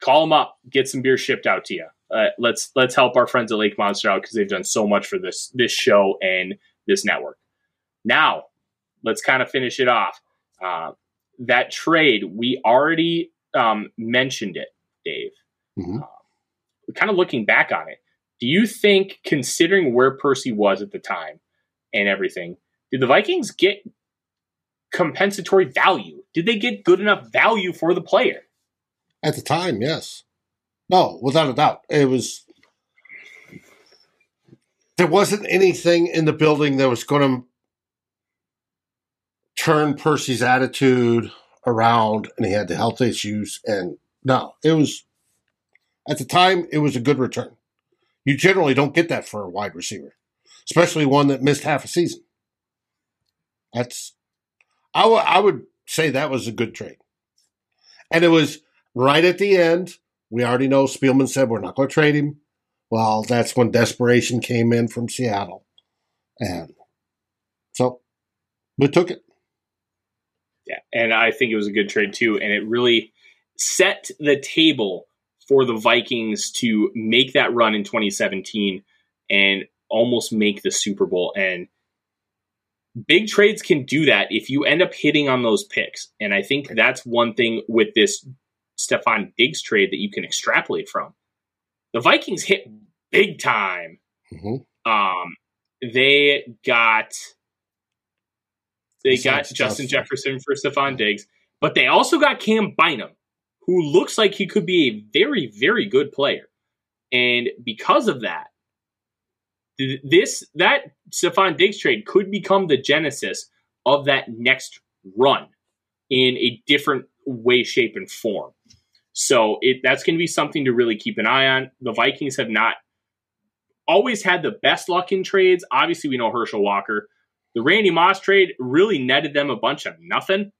Call them up, get some beer shipped out to you. Uh, let's let's help our friends at Lake Monster out because they've done so much for this this show and this network. Now, let's kind of finish it off. Uh, that trade, we already um, mentioned it, Dave. Mhm. Um, kind of looking back on it, do you think, considering where Percy was at the time and everything, did the Vikings get compensatory value? Did they get good enough value for the player? At the time, yes. No, without a doubt. It was. There wasn't anything in the building that was going to turn Percy's attitude around, and he had the health issues. And no, it was. At the time, it was a good return. You generally don't get that for a wide receiver, especially one that missed half a season. That's. I would- I would say that was a good trade. And it was right at the end. We already know Spielman said we're not going to trade him. Well, that's when desperation came in from Seattle. And so we took it. Yeah, and I think it was a good trade too, and it really set the table for the Vikings to make that run in 2017 and almost make the Super Bowl. And big trades can do that if you end up hitting on those picks. And I think that's one thing with this Stefon Diggs trade that you can extrapolate from. The Vikings hit big time hmm um, they got they got Justin Justin. Jefferson for Stefon Diggs, but they also got Cam Bynum, who looks like he could be a very, very good player. And because of that, th- this that Stefon Diggs trade could become the genesis of that next run in a different way, shape, and form. So it that's going to be something to really keep an eye on. The Vikings have not always had the best luck in trades. Obviously, we know Herschel Walker. The Randy Moss trade really netted them a bunch of nothing.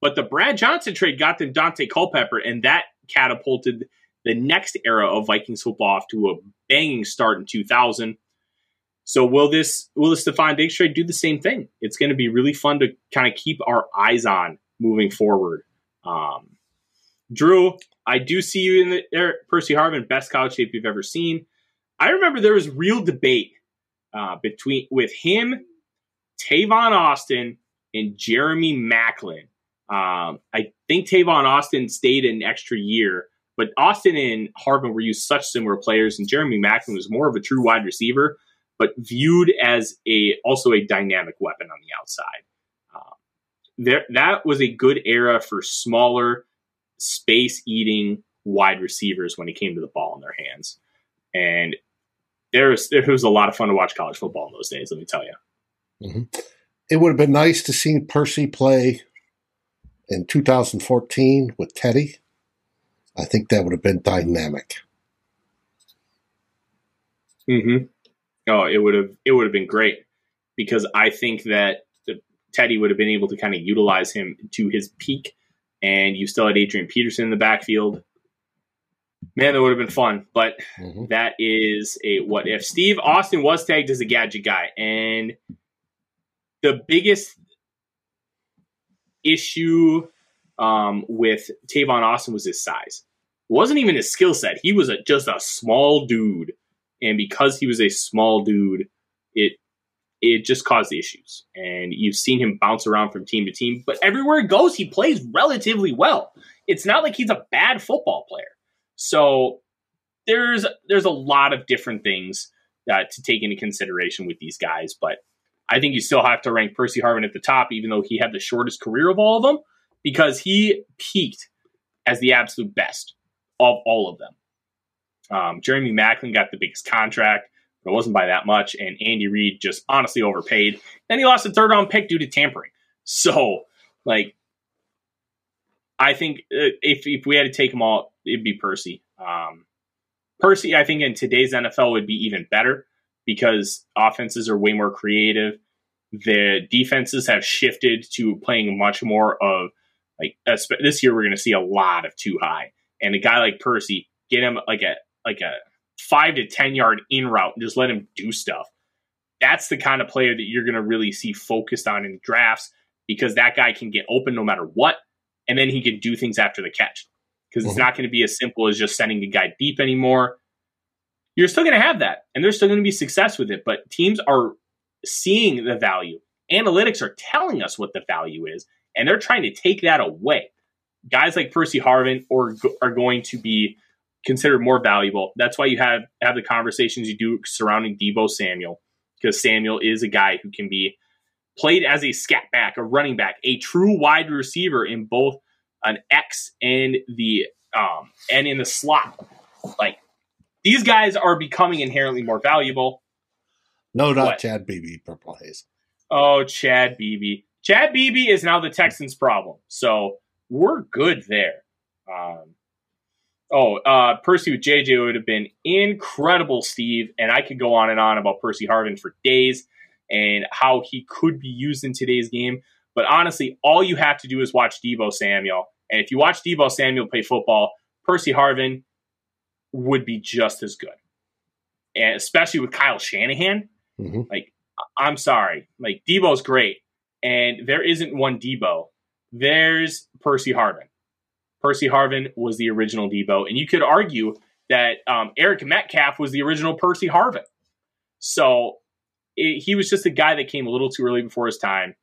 But the Brad Johnson trade got them Daunte Culpepper, and that catapulted the next era of Vikings football off to a banging start in 2000. So will this will the Stefon Diggs trade do the same thing? It's going to be really fun to kind of keep our eyes on moving forward. Um, Drew, I do see you in the er, Percy Harvin, best college shape you've ever seen. I remember there was real debate uh, between with him, Tavon Austin, and Jeremy Maclin. Um, I think Tavon Austin stayed an extra year, but Austin and Harvin were used such similar players, and Jeremy Maclin was more of a true wide receiver, but viewed as a also a dynamic weapon on the outside. Um, there, that was a good era for smaller, space-eating wide receivers when it came to the ball in their hands, and there was it was a lot of fun to watch college football in those days. Let me tell you. It would have been nice to see Percy play in 2014 with Teddy. I think that would have been dynamic. Mm-hmm. Oh, it would have it would have been great because I think that Teddy would have been able to kind of utilize him to his peak, and you still had Adrian Peterson in the backfield. Man, that would have been fun, but Mhm. that is a what if. Steve Austin was tagged as a gadget guy, and the biggest issue um, with Tavon Austin was his size. Wasn't even his skill set. He was a, just a small dude, and because he was a small dude, it it just caused issues. And you've seen him bounce around from team to team, but everywhere he goes, he plays relatively well. It's not like he's a bad football player. So there's there's a lot of different things to take into consideration with these guys, but I think you still have to rank Percy Harvin at the top, even though he had the shortest career of all of them, because he peaked as the absolute best of all of them. Um, Jeremy Maclin got the biggest contract, but it wasn't by that much, and Andy Reid just honestly overpaid. And he lost a third round pick due to tampering. So, like, I think uh, if if we had to take them all, it'd be Percy. Um, Percy, I think in today's NFL would be even better because offenses are way more creative. The defenses have shifted to playing much more of like this year. We're going to see a lot of two high, and a guy like Percy get him like a like a five to ten yard in route and just let him do stuff. That's the kind of player that you're going to really see focused on in drafts because that guy can get open no matter what, and then he can do things after the catch because it's Mhm. not going to be as simple as just sending a guy deep anymore. You're still going to have that, and there's still going to be success with it. But teams are seeing the value. Analytics are telling us what the value is, and they're trying to take that away. Guys like Percy Harvin or are going to be considered more valuable. That's why you have have the conversations you do surrounding Deebo Samuel, because Samuel is a guy who can be played as a scat back, a running back, a true wide receiver in both an X and the um and in the slot. Like these guys are becoming inherently more valuable. No, not what? Chad Beebe, Purple Haze. Oh, Chad Beebe. Chad Beebe is now the Texans' problem. So we're good there. Um, oh, uh, Percy with JJ would have been incredible, Steve. And I could go on and on about Percy Harvin for days and how he could be used in today's game. But honestly, all you have to do is watch Deebo Samuel. And if you watch Deebo Samuel play football, Percy Harvin would be just as good. And especially with Kyle Shanahan. Mm-hmm. Like, I'm sorry. Like, Deebo's great. And there isn't one Deebo. There's Percy Harvin. Percy Harvin was the original Deebo. And you could argue that um, Eric Metcalf was the original Percy Harvin. So it, he was just a guy that came a little too early before his time.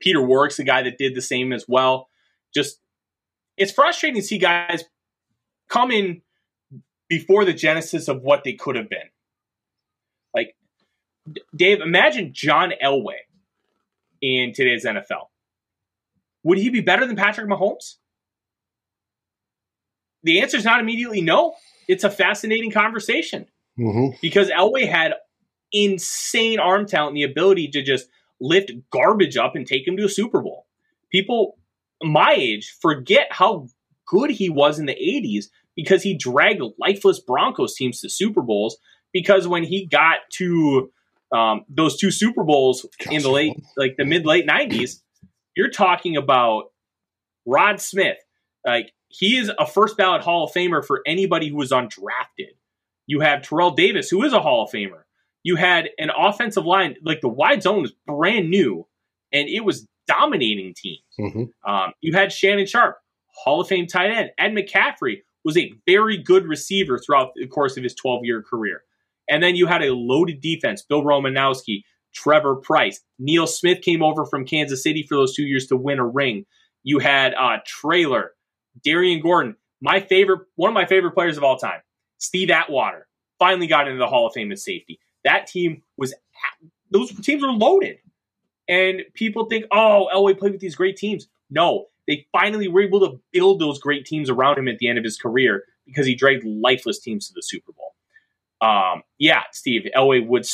Peter Warrick's a guy that did the same as well. Just it's frustrating to see guys come in before the genesis of what they could have been. Like Dave, imagine John Elway in today's NFL. Would he be better than Patrick Mahomes? The answer is not immediately no. It's a fascinating conversation mm-hmm. because Elway had insane arm talent and the ability to just lift garbage up and take him to a Super Bowl. People my age forget how good he was in the 80s because he dragged lifeless Broncos teams to Super Bowls. Because when he got to um, those two Super Bowls in the late, like the mid late 90s, you're talking about Rod Smith. Like he is a first ballot Hall of Famer for anybody who was undrafted. You have Terrell Davis, who is a Hall of Famer you had an offensive line like the wide zone was brand new, and it was dominating teams. Mm-hmm. Um, you had Shannon Sharpe, Hall of Fame tight end. Ed McCaffrey was a very good receiver throughout the course of his 12 year career. And then you had a loaded defense. Bill Romanowski, Trevor Pryce. Neil Smith came over from Kansas City for those two years to win a ring. You had uh, Traylor, Darrien Gordon, my favorite, one of my favorite players of all time, Steve Atwater, finally got into the Hall of Fame at safety that team was those teams were loaded. And people think, oh, Elway played with these great teams. No, they finally were able to build those great teams around him at the end of his career because he dragged lifeless teams to the Super Bowl. Um, yeah, Steve, Elway would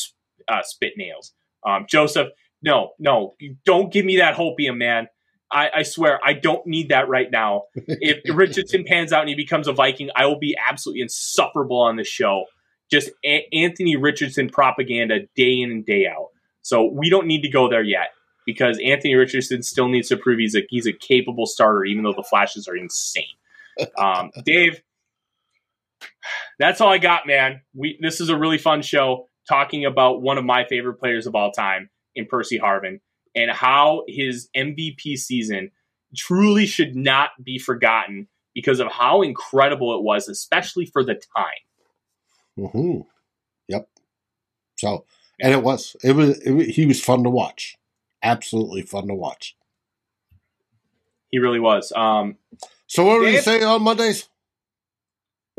uh, spit nails. Um, Joseph, no, no, don't give me that hopium, man. I, I, swear, I don't need that right now. <laughs> If Richardson pans out and he becomes a Viking, I will be absolutely insufferable on the show just a- Anthony Richardson propaganda day in and day out. So we don't need to go there yet because Anthony Richardson still needs to prove he's a he's a capable starter, even though the flashes are insane. Um, <laughs> Dave, that's all I got, man. We this is a really fun show talking about one of my favorite players of all time in Percy Harvin and how his MVP season truly should not be forgotten because of how incredible it was, especially for the time. Mm-hmm. Yep. So, and it was it was it, he was fun to watch. Absolutely fun to watch. He really was. Um, so, what did you say on Mondays?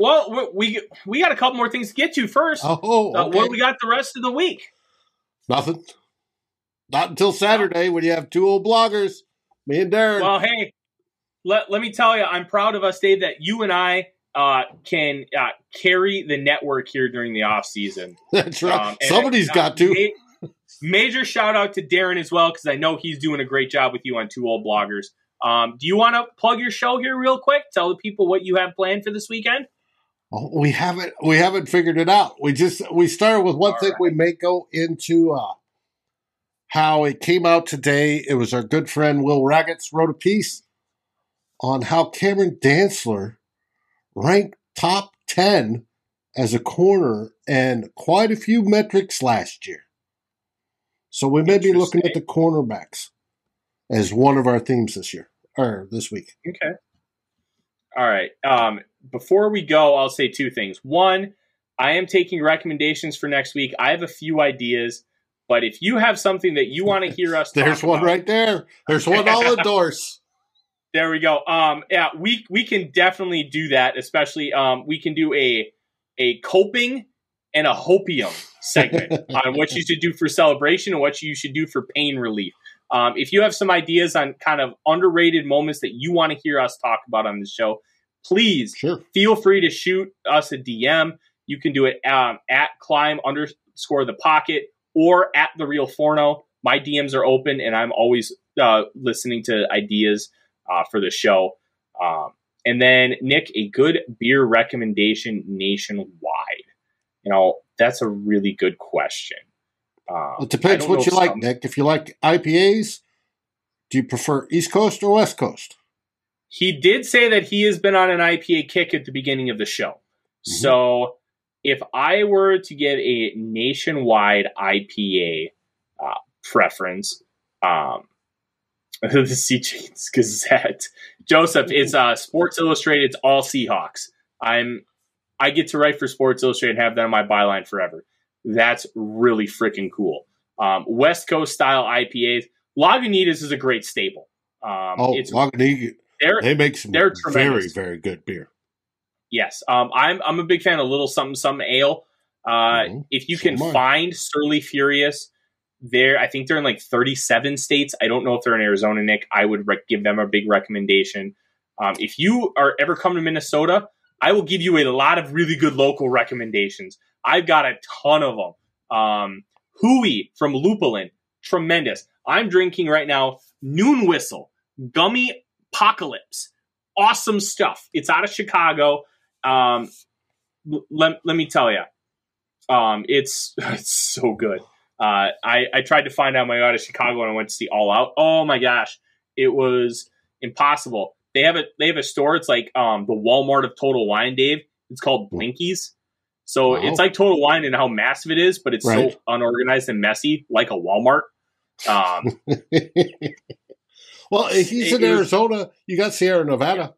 Well, we we got a couple more things to get to first. Oh, okay. uh, what we got the rest of the week? Nothing. Not until Saturday when you have two old bloggers, me and Darren. Well, hey, let, let me tell you, I'm proud of us, Dave, that you and I uh, can uh, carry the network here during the off season. <laughs> That's right. Um, Somebody's uh, got to. Ma- major shout out to Darren as well because I know he's doing a great job with you on Two Old Bloggers. Um, do you want to plug your show here real quick? Tell the people what you have planned for this weekend. Oh, we haven't we haven't figured it out. We just we started with one All thing. Right. We may go into uh, how it came out today. It was our good friend Will Ragatz wrote a piece on how Cameron Dantzler ranked top 10 as a corner and quite a few metrics last year. So we may be looking at the cornerbacks as one of our themes this year or this week. Okay. All right. Um, before we go, I'll say two things. One, I am taking recommendations for next week. I have a few ideas. But if you have something that you want to hear us, <laughs> there's one about, right there. There's one I'll <laughs> endorse. There we go. Um, yeah, we we can definitely do that. Especially, um, we can do a a coping and a hopium segment <laughs> on what you should do for celebration and what you should do for pain relief. Um, if you have some ideas on kind of underrated moments that you want to hear us talk about on the show, please sure. feel free to shoot us a DM. You can do it um, at climb underscore the pocket or at the real Forno. My DMs are open, and I'm always uh, listening to ideas uh, for the show. Um, and then Nick, a good beer recommendation nationwide. You know, that's a really good question. Um, it depends what you some... like, Nick. If you like IPAs, do you prefer East Coast or West Coast? He did say that he has been on an IPA kick at the beginning of the show. Mm-hmm. So if I were to get a nationwide IPA uh, preference, um, <laughs> the CJ's Gazette, Joseph, it's uh, Sports Illustrated. It's all Seahawks. I'm I get to write for Sports Illustrated and have that on my byline forever. That's really freaking cool. Um, West Coast style IPAs. Lagunitas is a great staple. Um, oh, it's, Lagunitas. They make some they're very, very good beer. Yes. Um, I'm, I'm a big fan of Little Something Something Ale. Uh, mm-hmm. If you can find Surly Furious, there, I think they're in like 37 states. I don't know if they're in Arizona, Nick. I would give them a big recommendation. Um, if you are ever come to Minnesota, I will give you a lot of really good local recommendations. I've got a ton of them. Um, Hui from Lupulin, tremendous. I'm drinking right now Noon Whistle, Gummy Apocalypse. Awesome stuff. It's out of Chicago. Um, let, let me tell you, um, it's <laughs> it's so good. Uh, I, I tried to find out my way out of Chicago and I went to see All Out. Oh my gosh, it was impossible. They have a they have a store. It's like um, the Walmart of Total Wine, Dave. It's called Blinkies. So wow. it's like Total Wine and how massive it is, but it's right. so unorganized and messy, like a Walmart. Um, <laughs> well, if he's in Arizona, you got Sierra Nevada.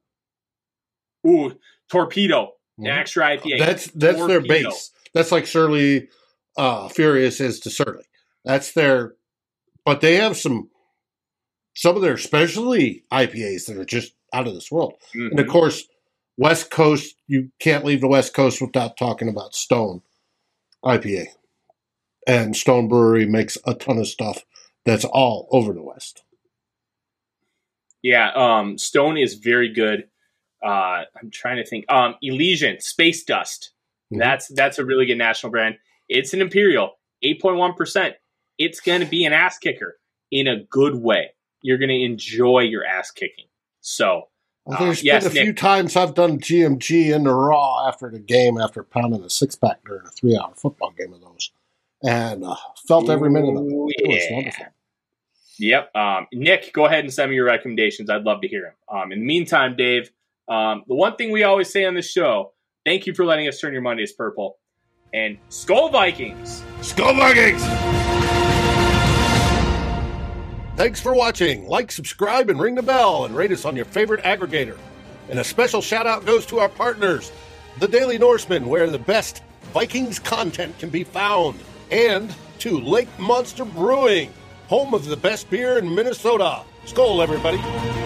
Ooh, Torpedo, mm-hmm. extra IPA. That's that's Torpedo. their base. That's like Surly uh, Furious is to Surly. That's their, but they have some some of their specialty IPAs that are just out of this world. Mm-hmm. And of course, West Coast, you can't leave the West Coast without talking about Stone IPA. And Stone Brewery makes a ton of stuff that's all over the West. Yeah, um, Stone is very good. Uh, I'm trying to think. Um, Elysian Space Dust. Mm-hmm. That's that's a really good national brand. It's an Imperial, 8.1 percent. It's going to be an ass kicker in a good way. You're going to enjoy your ass kicking. So well, there's uh, yes, been a Nick. few times I've done GMG in the raw after the game, after pounding a six pack during a three hour football game of those, and uh, felt every minute of it. It was wonderful. Yep. Um, Nick, go ahead and send me your recommendations. I'd love to hear them. Um, in the meantime, Dave, um, the one thing we always say on this show thank you for letting us turn your Mondays purple. And Skol Vikings! Skol Vikings! Thanks for watching. Like, subscribe, and ring the bell, and rate us on your favorite aggregator. And a special shout out goes to our partners, the Daily Norseman, where the best Vikings content can be found, and to Lake Monster Brewing, home of the best beer in Minnesota. Skol, everybody.